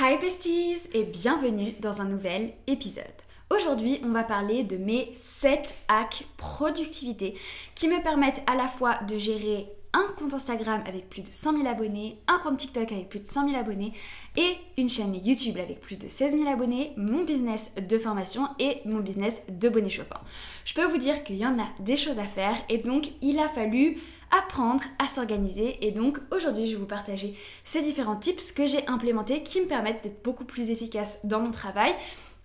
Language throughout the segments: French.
Hi besties et bienvenue dans un nouvel épisode. Aujourd'hui, on va parler de mes 7 hacks productivité qui me permettent à la fois de gérer un compte Instagram avec plus de 100 000 abonnés, un compte TikTok avec plus de 100 000 abonnés et une chaîne YouTube avec plus de 16 000 abonnés, mon business de formation et mon business de bonnet chauffant. Je peux vous dire qu'il y en a des choses à faire et donc il a fallu apprendre à s'organiser et donc aujourd'hui je vais vous partager ces différents tips que j'ai implémentés qui me permettent d'être beaucoup plus efficace dans mon travail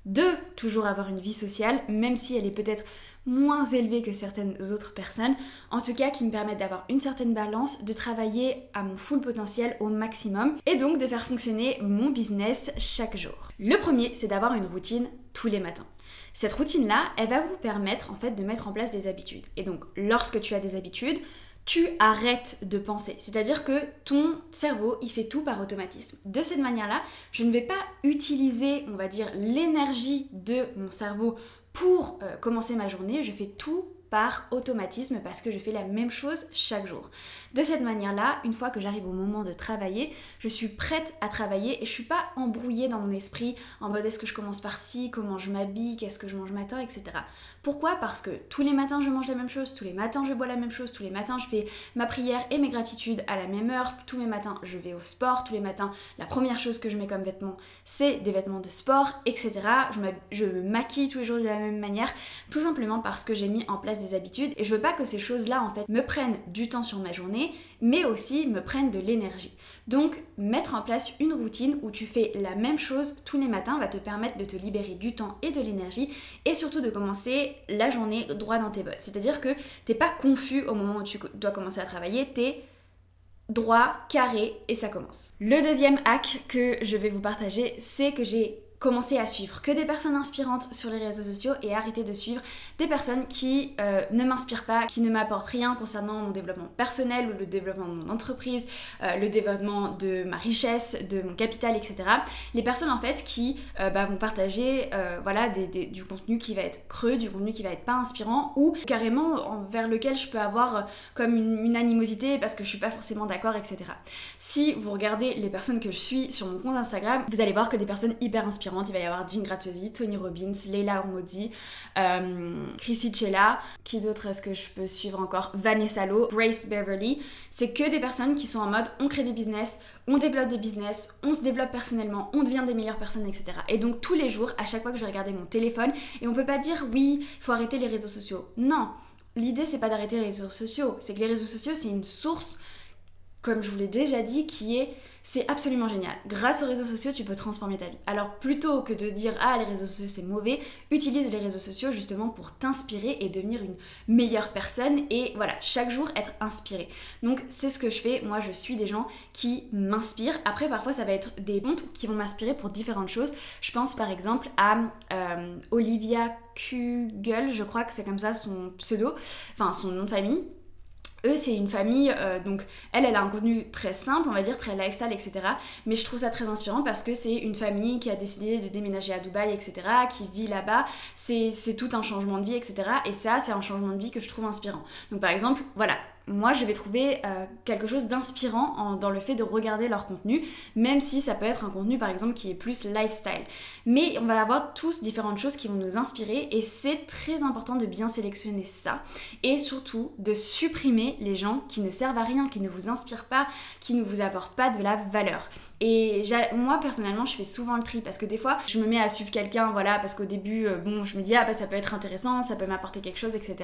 de toujours avoir une vie sociale, même si elle est peut-être moins élevée que certaines autres personnes, en tout cas qui me permettent d'avoir une certaine balance, de travailler à mon full potentiel au maximum et donc de faire fonctionner mon business chaque jour. Le premier, c'est d'avoir une routine tous les matins. Cette routine-là, elle va vous permettre en fait de mettre en place des habitudes. Et donc, lorsque tu as des habitudes, tu arrêtes de penser. C'est-à-dire que ton cerveau, il fait tout par automatisme. De cette manière-là, je ne vais pas utiliser, on va dire, l'énergie de mon cerveau pour euh, commencer ma journée. Je fais tout par automatisme parce que je fais la même chose chaque jour. De cette manière-là, une fois que j'arrive au moment de travailler, je suis prête à travailler et je suis pas embrouillée dans mon esprit en mode est-ce que je commence par ci, comment je m'habille, qu'est-ce que je mange matin, etc. Pourquoi? Parce que tous les matins je mange la même chose, tous les matins je bois la même chose, tous les matins je fais ma prière et mes gratitudes à la même heure, tous les matins je vais au sport, tous les matins la première chose que je mets comme vêtements c'est des vêtements de sport, etc. Je, je me maquille tous les jours de la même manière, tout simplement parce que j'ai mis en place habitudes et je veux pas que ces choses-là en fait me prennent du temps sur ma journée, mais aussi me prennent de l'énergie. Donc mettre en place une routine où tu fais la même chose tous les matins va te permettre de te libérer du temps et de l'énergie et surtout de commencer la journée droit dans tes bottes. C'est-à-dire que t'es pas confus au moment où tu dois commencer à travailler, t'es droit, carré et ça commence. Le deuxième hack que je vais vous partager, c'est que j'ai commencer à suivre que des personnes inspirantes sur les réseaux sociaux et arrêter de suivre des personnes qui euh, ne m'inspirent pas, qui ne m'apportent rien concernant mon développement personnel ou le développement de mon entreprise, euh, le développement de ma richesse, de mon capital, etc. Les personnes en fait qui euh, bah, vont partager voilà, du contenu qui va être creux, du contenu qui va être pas inspirant ou carrément envers lequel je peux avoir comme une, une, animosité parce que je suis pas forcément d'accord, etc. Si vous regardez les personnes que je suis sur mon compte Instagram, vous allez voir que des personnes hyper inspirantes il va y avoir Dean Gratiosi, Tony Robbins, Leila Ormodi, euh, Chrissy Chella. Qui d'autre est-ce que je peux suivre encore? Vanessa Lowe, Grace Beverly. C'est que des personnes qui sont en mode on crée des business, on développe des business, on se développe personnellement, on devient des meilleures personnes, etc. Et donc tous les jours, à chaque fois que je regarder mon téléphone, et on peut pas dire oui, il faut arrêter les réseaux sociaux. Non, l'idée c'est pas d'arrêter les réseaux sociaux, c'est que les réseaux sociaux c'est une source, comme je vous l'ai déjà dit, qui est c'est absolument génial. Grâce aux réseaux sociaux, tu peux transformer ta vie. Alors plutôt que de dire ah les réseaux sociaux c'est mauvais, utilise les réseaux sociaux justement pour t'inspirer et devenir une meilleure personne et voilà, chaque jour être inspiré. Donc c'est ce que je fais. Moi je suis des gens qui m'inspirent. Après parfois ça va être des comptes qui vont m'inspirer pour différentes choses. Je pense par exemple à euh, Olivia Kugel, je crois que c'est comme ça son pseudo, enfin son nom de famille. Eux, c'est une famille, euh, donc elle, elle a un contenu très simple, on va dire, très lifestyle, etc. Mais je trouve ça très inspirant parce que c'est une famille qui a décidé de déménager à Dubaï, etc., qui vit là-bas. C'est tout un changement de vie, etc. Et ça, c'est un changement de vie que je trouve inspirant. Donc par exemple, voilà, moi je vais trouver euh, quelque chose d'inspirant dans le fait de regarder leur contenu, même si ça peut être un contenu par exemple qui est plus lifestyle. Mais on va avoir tous différentes choses qui vont nous inspirer et c'est très important de bien sélectionner ça et surtout de supprimer les gens qui ne servent à rien, qui ne vous inspirent pas, qui ne vous apportent pas de la valeur. Et moi personnellement je fais souvent le tri parce que des fois je me mets à suivre quelqu'un, voilà, parce qu'au début, euh, bon, je me dis ah bah ça peut être intéressant, ça peut m'apporter quelque chose, etc.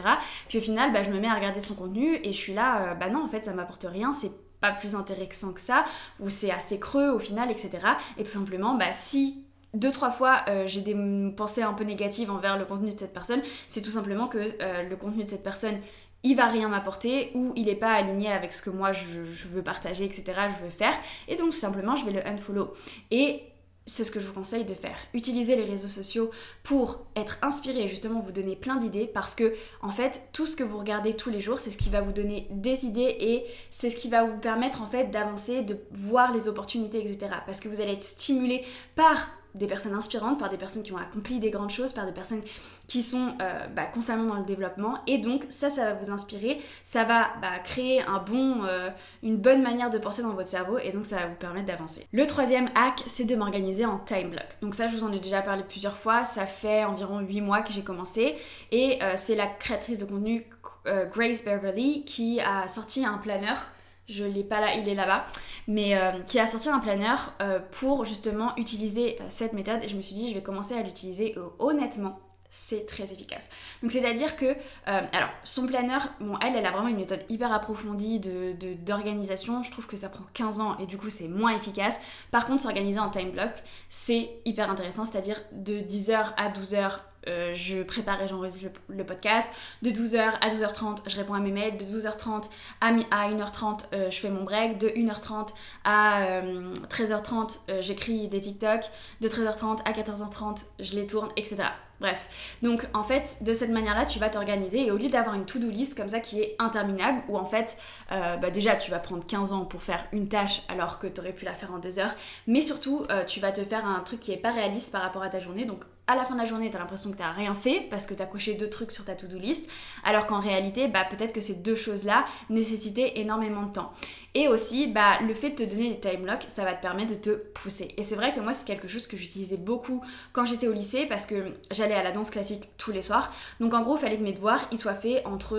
Puis au final, bah, je me mets à regarder son contenu et je suis là, euh, bah non, en fait, ça m'apporte rien, c'est pas plus intéressant que ça, ou c'est assez creux au final, etc. Et tout simplement, bah si deux trois fois euh, j'ai des pensées un peu négatives envers le contenu de cette personne, c'est tout simplement que euh, le contenu de cette personne il va rien m'apporter ou il est pas aligné avec ce que moi je, je, veux partager, etc. Je veux faire et donc tout simplement je vais le unfollow. Et c'est ce que je vous conseille de faire. Utilisez les réseaux sociaux pour être inspiré et justement vous donner plein d'idées parce que en fait tout ce que vous regardez tous les jours c'est ce qui va vous donner des idées et c'est ce qui va vous permettre en fait d'avancer, de voir les opportunités etc. Parce que vous allez être stimulé par des personnes inspirantes, par des personnes qui ont accompli des grandes choses, par des personnes qui sont euh, bah, constamment dans le développement. Et donc ça, ça va vous inspirer, ça va bah, créer un bon, euh, une bonne manière de penser dans votre cerveau et donc ça va vous permettre d'avancer. Le troisième hack, c'est de m'organiser en time block. Donc ça, je vous en ai déjà parlé plusieurs fois, ça fait environ 8 mois que j'ai commencé et euh, c'est la créatrice de contenu Grace Beverly qui a sorti un planeur je l'ai pas là, il est là-bas, mais euh, qui a sorti un planeur euh, pour justement utiliser euh, cette méthode et je me suis dit je vais commencer à l'utiliser honnêtement. C'est très efficace. Donc c'est-à-dire que, alors son planeur, bon elle, elle a vraiment une méthode hyper approfondie de, d'organisation. Je trouve que ça prend 15 ans et du coup c'est moins efficace. Par contre s'organiser en time block, c'est hyper intéressant, c'est-à-dire de 10h à 12h euh, je prépare et j'enregistre le, podcast. De 12h à 12h30, je réponds à mes mails. De 12h30 à, 1h30, euh, je fais mon break. De 1h30 à 13h30, euh, j'écris des TikTok. De 13h30 à 14h30, je les tourne, etc. Bref, donc en fait, de cette manière-là, tu vas t'organiser et au lieu d'avoir une to-do list comme ça qui est interminable, où en fait, bah, déjà, tu vas prendre 15 ans pour faire une tâche alors que tu aurais pu la faire en 2 heures, mais surtout, tu vas te faire un truc qui est pas réaliste par rapport à ta journée. Donc à la fin de la journée, tu as l'impression que tu n'as rien fait parce que tu as coché deux trucs sur ta to-do list, alors qu'en réalité, bah, peut-être que ces deux choses-là nécessitaient énormément de temps. Et aussi, bah, le fait de te donner des time blocks, ça va te permettre de te pousser. Et c'est vrai que moi, c'est quelque chose que j'utilisais beaucoup quand j'étais au lycée parce que j'allais à la danse classique tous les soirs. Donc en gros, il fallait que mes devoirs soient faits entre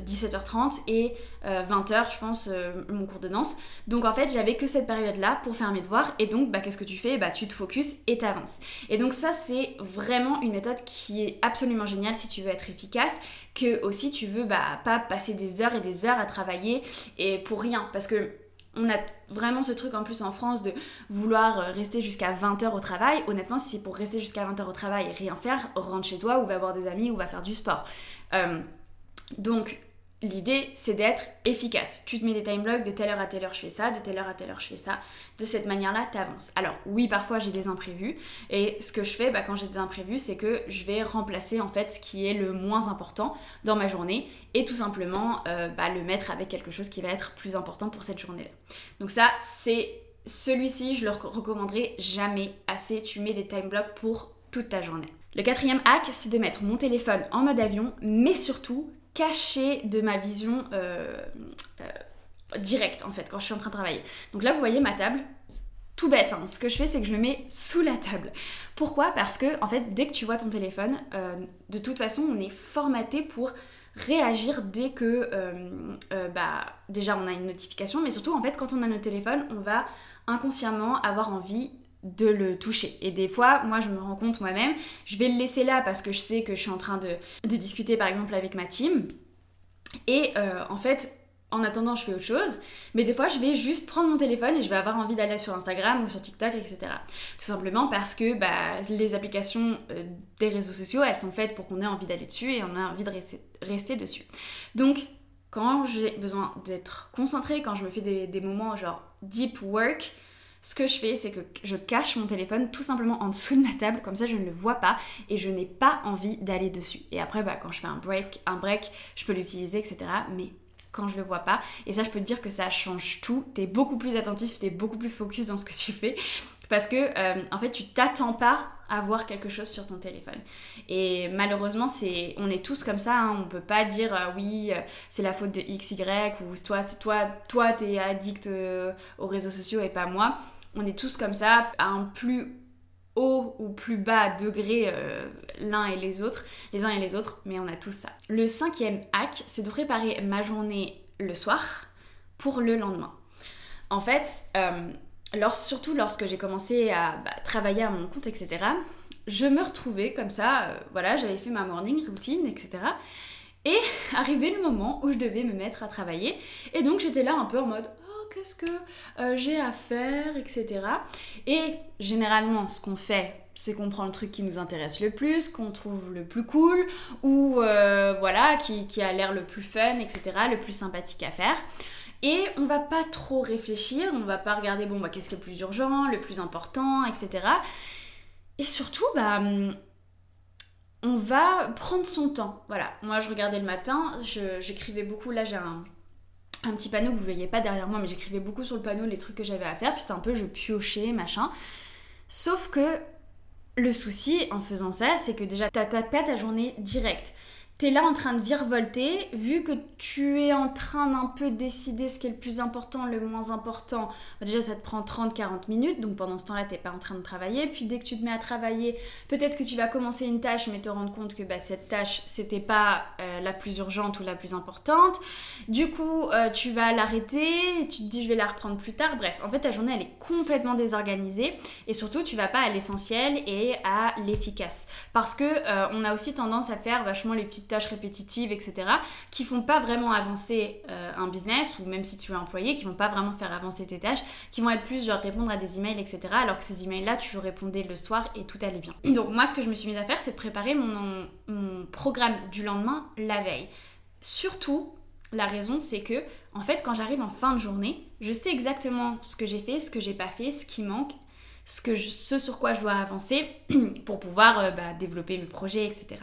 17h30 euh, et 20h, euh, je pense, euh, mon cours de danse. Donc en fait, j'avais que cette période-là pour faire mes devoirs. Et donc, bah, qu'est-ce que tu fais? Bah, Tu te focuses et t'avances. Et donc ça, c'est vraiment une méthode qui est absolument géniale si tu veux être efficace que aussi tu veux bah, pas passer des heures et des heures à travailler et pour rien parce que on a vraiment ce truc en plus en France de vouloir rester jusqu'à 20h au travail. Honnêtement, si c'est pour rester jusqu'à 20h au travail et rien faire, rentre chez toi ou va voir des amis ou va faire du sport. Euh, donc, L'idée, c'est d'être efficace. Tu te mets des time blocks, de telle heure à telle heure je fais ça, de telle heure à telle heure je fais ça. De cette manière-là, tu. Alors oui, parfois j'ai des imprévus. Et ce que je fais bah, quand j'ai des imprévus, c'est que je vais remplacer en fait ce qui est le moins important dans ma journée et tout simplement euh, bah, le mettre avec quelque chose qui va être plus important pour cette journée-là. Donc ça, c'est celui-ci, je le recommanderai jamais assez. Tu mets des time blocks pour toute ta journée. Le quatrième hack, c'est de mettre mon téléphone en mode avion, mais surtout caché de ma vision euh, euh, directe en fait quand je suis en train de travailler. Donc là vous voyez ma table, tout bête, hein. ce que je fais c'est que je le mets sous la table. Pourquoi? Parce que en fait dès que tu vois ton téléphone, euh, de toute façon on est formaté pour réagir dès que bah, déjà on a une notification, mais surtout en fait quand on a notre téléphone, on va inconsciemment avoir envie de le toucher. Et des fois, moi, je me rends compte moi-même, je vais le laisser là parce que je sais que je suis en train de, discuter, par exemple, avec ma team. Et euh, en fait, en attendant, je fais autre chose. Mais des fois, je vais juste prendre mon téléphone et je vais avoir envie d'aller sur Instagram ou sur TikTok, etc. Tout simplement parce que bah, les applications euh, des réseaux sociaux, elles sont faites pour qu'on ait envie d'aller dessus et on a envie de rester, rester dessus. Donc, quand j'ai besoin d'être concentrée, quand je me fais des, des moments genre deep work, ce que je fais, c'est que je cache mon téléphone tout simplement en dessous de ma table, comme ça je ne le vois pas et je n'ai pas envie d'aller dessus. Et après, bah, quand je fais un break, un break, je peux l'utiliser, etc. Mais quand je le vois pas. Et ça, je peux te dire que ça change tout. T'es beaucoup plus attentif, t'es beaucoup plus focus dans ce que tu fais. Parce que, euh, en fait, tu t'attends pas à voir quelque chose sur ton téléphone. Et malheureusement, c'est, on est tous comme ça. Hein. On peut pas dire euh, oui, euh, c'est la faute de X, Y ou toi, toi, toi, t'es addict aux réseaux sociaux et pas moi. On est tous comme ça, à un plus haut ou plus bas degré euh, l'un et les autres, les uns et les autres, mais on a tous ça. Le cinquième hack, c'est de préparer ma journée le soir pour le lendemain. En fait, euh, surtout lorsque j'ai commencé à bah, travailler à mon compte, etc., je me retrouvais comme ça, euh, voilà, j'avais fait ma morning routine, etc. Et arrivé le moment où je devais me mettre à travailler, et donc j'étais là un peu en mode qu'est-ce que euh, j'ai à faire, etc. Et généralement, ce qu'on fait, c'est qu'on prend le truc qui nous intéresse le plus, qu'on trouve le plus cool, ou euh, voilà, qui, a l'air le plus fun, etc., le plus sympathique à faire. Et on va pas trop réfléchir, on va pas regarder, bon, bah, qu'est-ce qui est le plus urgent, le plus important, etc. Et surtout, bah on va prendre son temps. Voilà, moi je regardais le matin, j'écrivais beaucoup, là j'ai un, un petit panneau que vous voyez pas derrière moi, mais j'écrivais beaucoup sur le panneau les trucs que j'avais à faire, puis c'est un peu je piochais, machin. Sauf que le souci en faisant ça, c'est que déjà, t'as pas ta journée directe t'es là en train de virevolter, vu que tu es en train d'un peu décider ce qui est le plus important, le moins important, bah, déjà ça te prend 30-40 minutes, donc pendant ce temps-là t'es pas en train de travailler, puis dès que tu te mets à travailler, peut-être que tu vas commencer une tâche mais te rendre compte que bah, cette tâche c'était pas euh, la plus urgente ou la plus importante, du coup euh, tu vas l'arrêter, tu te dis je vais la reprendre plus tard, bref, en fait ta journée elle est complètement désorganisée et surtout tu vas pas à l'essentiel et à l'efficace, parce que euh, on a aussi tendance à faire vachement les petites tâches répétitives, etc., qui font pas vraiment avancer euh, un business, ou même si tu es employé, qui vont pas vraiment faire avancer tes tâches, qui vont être plus genre répondre à des emails, etc., alors que ces emails-là, tu répondais le soir et tout allait bien. Donc moi, ce que je me suis mise à faire, c'est de préparer mon, mon programme du lendemain la veille. Surtout, la raison, c'est que, en fait, quand j'arrive en fin de journée, je sais exactement ce que j'ai fait, ce que j'ai pas fait, ce qui manque, ce, que ce sur quoi je dois avancer pour pouvoir euh, bah, développer mes projets, etc.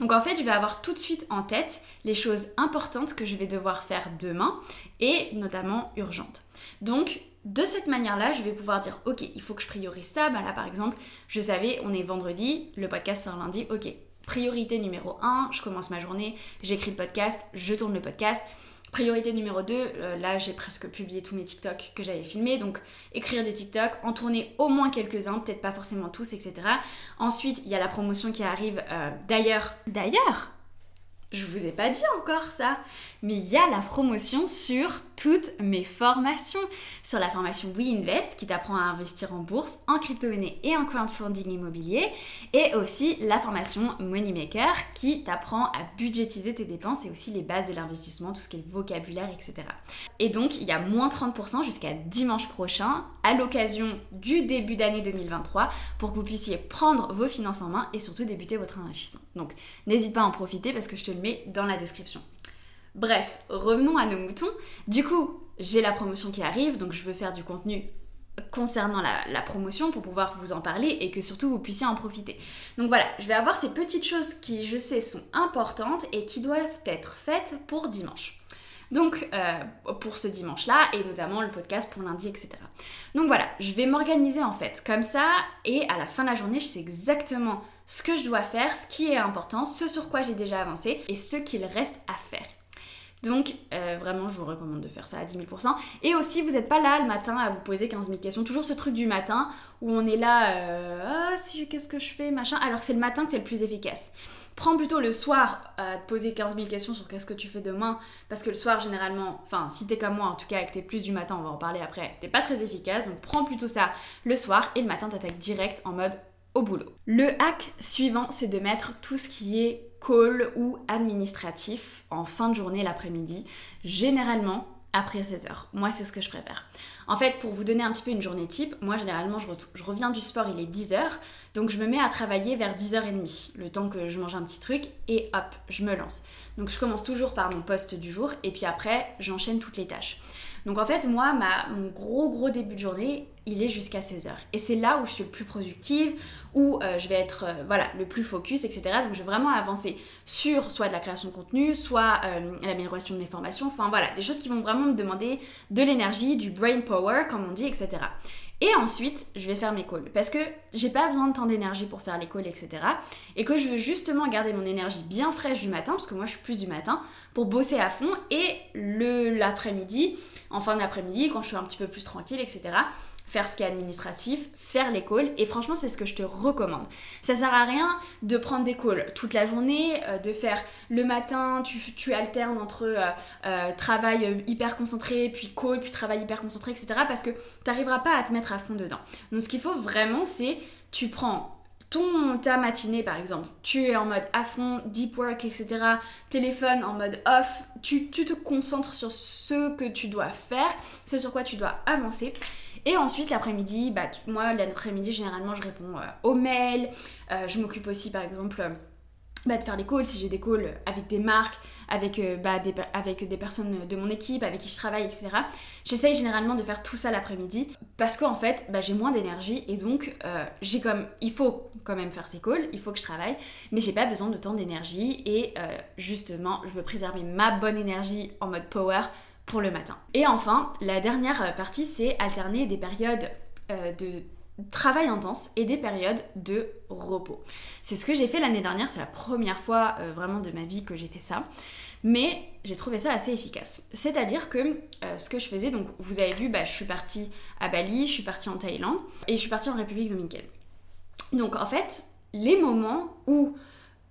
Donc en fait, je vais avoir tout de suite en tête les choses importantes que je vais devoir faire demain et notamment urgentes. Donc de cette manière-là, je vais pouvoir dire, ok, il faut que je priorise ça. Bah là, par exemple, je savais, on est vendredi, le podcast sort lundi, ok. Priorité numéro 1, je commence ma journée, j'écris le podcast, je tourne le podcast. Priorité numéro 2, euh, là j'ai presque publié tous mes TikTok que j'avais filmés, donc écrire des TikTok, en tourner au moins quelques-uns, peut-être pas forcément tous, etc. Ensuite, il y a la promotion qui arrive euh, d'ailleurs. D'ailleurs, je vous ai pas dit encore ça, mais il y a la promotion sur toutes mes formations. Sur la formation WeInvest qui t'apprend à investir en bourse, en crypto-monnaie et en crowdfunding immobilier. Et aussi la formation Moneymaker qui t'apprend à budgétiser tes dépenses et aussi les bases de l'investissement, tout ce qui est vocabulaire, etc. Et donc il y a moins 30% jusqu'à dimanche prochain à l'occasion du début d'année 2023 pour que vous puissiez prendre vos finances en main et surtout débuter votre enrichissement. Donc n'hésite pas à en profiter parce que je te le mets dans la description. Bref, revenons à nos moutons. Du coup, j'ai la promotion qui arrive, donc je veux faire du contenu concernant la, promotion pour pouvoir vous en parler et que surtout vous puissiez en profiter. Donc voilà, je vais avoir ces petites choses qui, je sais, sont importantes et qui doivent être faites pour dimanche. Donc euh, pour ce dimanche-là et notamment le podcast pour lundi, etc. Donc voilà, je vais m'organiser en fait comme ça et à la fin de la journée, je sais exactement ce que je dois faire, ce qui est important, ce sur quoi j'ai déjà avancé et ce qu'il reste à faire. Donc, euh, vraiment, je vous recommande de faire ça à 10 000%. Et aussi, vous n'êtes pas là le matin à vous poser 15 000 questions. Toujours ce truc du matin où on est là, euh, ah, si, qu'est-ce que je fais, machin. Alors c'est le matin que c'est le plus efficace. Prends plutôt le soir à te poser 15 000 questions sur qu'est-ce que tu fais demain. Parce que le soir, généralement, enfin, si t'es comme moi, en tout cas, avec tes plus du matin, on va en parler après, t'es pas très efficace. Donc, prends plutôt ça le soir et le matin, t'attaques direct en mode au boulot. Le hack suivant, c'est de mettre tout ce qui est call ou administratif en fin de journée l'après-midi, généralement après 16h. Moi, c'est ce que je préfère. En fait, pour vous donner un petit peu une journée type, moi, généralement, je, reviens du sport, il est 10h, donc je me mets à travailler vers 10h30, le temps que je mange un petit truc, et hop, je me lance. Donc je commence toujours par mon poste du jour, et puis après, j'enchaîne toutes les tâches. Donc en fait, moi, ma, mon gros gros début de journée, il est jusqu'à 16h. Et c'est là où je suis le plus productive, où euh, je vais être euh, voilà, le plus focus, etc. Donc je vais vraiment avancer sur soit de la création de contenu, soit euh, l'amélioration de mes formations, enfin voilà, des choses qui vont vraiment me demander de l'énergie, du brain power, comme on dit, etc. Et ensuite, je vais faire mes calls. Parce que j'ai pas besoin de tant d'énergie pour faire les calls, etc. Et que je veux justement garder mon énergie bien fraîche du matin, parce que moi je suis plus du matin, pour bosser à fond. Et l'après-midi, en fin d'après-midi, quand je suis un petit peu plus tranquille, etc faire ce qui est administratif, faire les calls. Et franchement, c'est ce que je te recommande. Ça sert à rien de prendre des calls toute la journée, euh, de faire le matin, tu, tu alternes entre euh, euh, travail hyper concentré, puis call, puis travail hyper concentré, etc. Parce que tu n'arriveras pas à te mettre à fond dedans. Donc ce qu'il faut vraiment, c'est tu prends ton, ta matinée par exemple, tu es en mode à fond, deep work, etc. Téléphone en mode off, tu, tu te concentres sur ce que tu dois faire, ce sur quoi tu dois avancer. Et ensuite, l'après-midi, bah, moi, l'après-midi, généralement, je réponds euh, aux mails. Euh, je m'occupe aussi, par exemple, euh, bah, de faire des calls, si j'ai des calls avec des marques, avec, bah, des, personnes de mon équipe, avec qui je travaille, etc. J'essaye généralement de faire tout ça l'après-midi parce qu'en fait, j'ai moins d'énergie et donc j'ai comme, il faut quand même faire ces calls, il faut que je travaille, mais j'ai pas besoin de tant d'énergie et justement, je veux préserver ma bonne énergie en mode power pour le matin. Et enfin, la dernière partie, c'est alterner des périodes euh, de travail intense et des périodes de repos. C'est ce que j'ai fait l'année dernière, c'est la première fois euh, vraiment de ma vie que j'ai fait ça. Mais j'ai trouvé ça assez efficace. C'est-à-dire que euh, ce que je faisais, donc vous avez vu, bah, je suis partie à Bali, je suis partie en Thaïlande et je suis partie en République dominicaine. Donc en fait, les moments où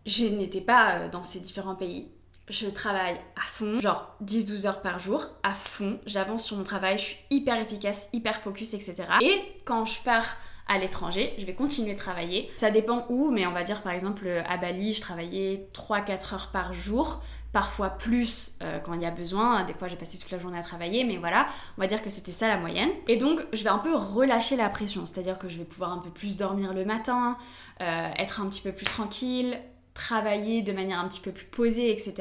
je n'étais pas dans ces différents pays, je travaille à fond, genre 10-12 heures par jour, à fond. J'avance sur mon travail, je suis hyper efficace, hyper focus, etc. Et quand je pars à l'étranger, je vais continuer de travailler. Ça dépend où, mais on va dire par exemple à Bali, je travaillais 3-4 heures par jour, parfois plus euh, quand il y a besoin. Des fois, j'ai passé toute la journée à travailler, mais voilà, on va dire que c'était ça la moyenne. Et donc, je vais un peu relâcher la pression, c'est-à-dire que je vais pouvoir un peu plus dormir le matin, euh, être un petit peu plus tranquille, travailler de manière un petit peu plus posée, etc.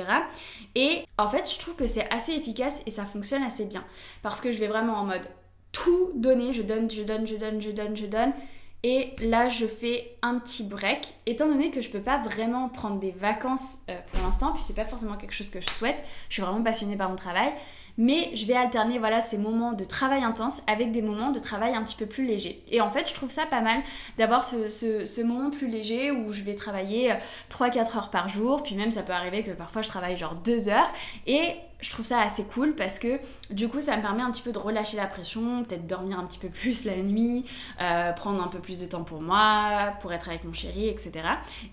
Et en fait, je trouve que c'est assez efficace et ça fonctionne assez bien. Parce que je vais vraiment en mode tout donner, je donne, je donne, je donne, je donne, je donne. Et là, je fais un petit break, étant donné que je peux pas vraiment prendre des vacances euh, pour l'instant, puis c'est pas forcément quelque chose que je souhaite. Je suis vraiment passionnée par mon travail, mais je vais alterner voilà ces moments de travail intense avec des moments de travail un petit peu plus légers. Et en fait, je trouve ça pas mal d'avoir ce, ce, moment plus léger où je vais travailler 3-4 euh, heures par jour, puis même ça peut arriver que parfois je travaille genre 2 heures, et je trouve ça assez cool parce que du coup ça me permet un petit peu de relâcher la pression, peut-être dormir un petit peu plus la nuit, euh, prendre un peu plus de temps pour moi, pour être avec mon chéri, etc.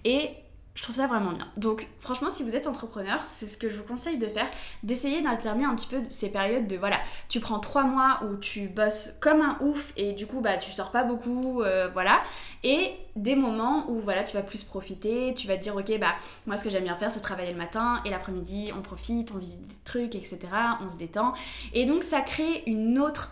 Et je trouve ça vraiment bien. Donc franchement, si vous êtes entrepreneur, c'est ce que je vous conseille de faire, d'essayer d'alterner un petit peu ces périodes de voilà, tu prends trois mois où tu bosses comme un ouf et du coup bah tu sors pas beaucoup, euh, voilà, et des moments où voilà tu vas plus profiter, tu vas te dire ok bah moi ce que j'aime bien faire c'est travailler le matin et l'après-midi on profite, on visite des trucs etc, on se détend. Et donc ça crée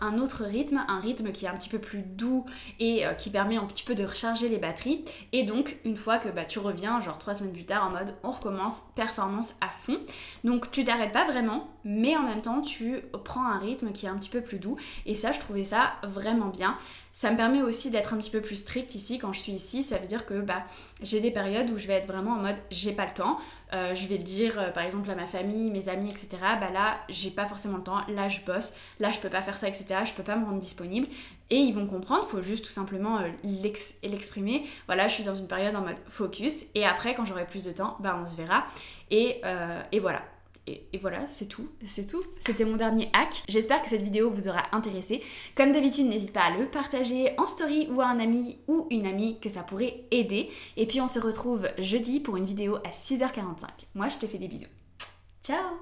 un autre rythme, un rythme qui est un petit peu plus doux et euh, qui permet un petit peu de recharger les batteries. Et donc une fois que bah, tu reviens genre trois semaines plus tard en mode on recommence performance à fond. Donc tu t'arrêtes pas vraiment mais en même temps tu prends un rythme qui est un petit peu plus doux. Et ça je trouvais ça vraiment bien ça me permet aussi d'être un petit peu plus strict ici quand je suis ici. Ça veut dire que bah, j'ai des périodes où je vais être vraiment en mode j'ai pas le temps. Euh, je vais dire euh, par exemple à ma famille, mes amis, etc. Bah là, j'ai pas forcément le temps. Là, je bosse. Là, je peux pas faire ça, etc. Je peux pas me rendre disponible. Et ils vont comprendre. Faut juste tout simplement euh, l'exprimer. Voilà, je suis dans une période en mode focus. Et après, quand j'aurai plus de temps, bah on se verra. Et, et voilà. Et, voilà, c'est tout. C'est tout. C'était mon dernier hack. J'espère que cette vidéo vous aura intéressé. Comme d'habitude, n'hésite pas à le partager en story ou à un ami ou une amie que ça pourrait aider. Et puis on se retrouve jeudi pour une vidéo à 6h45. Moi, je te fais des bisous. Ciao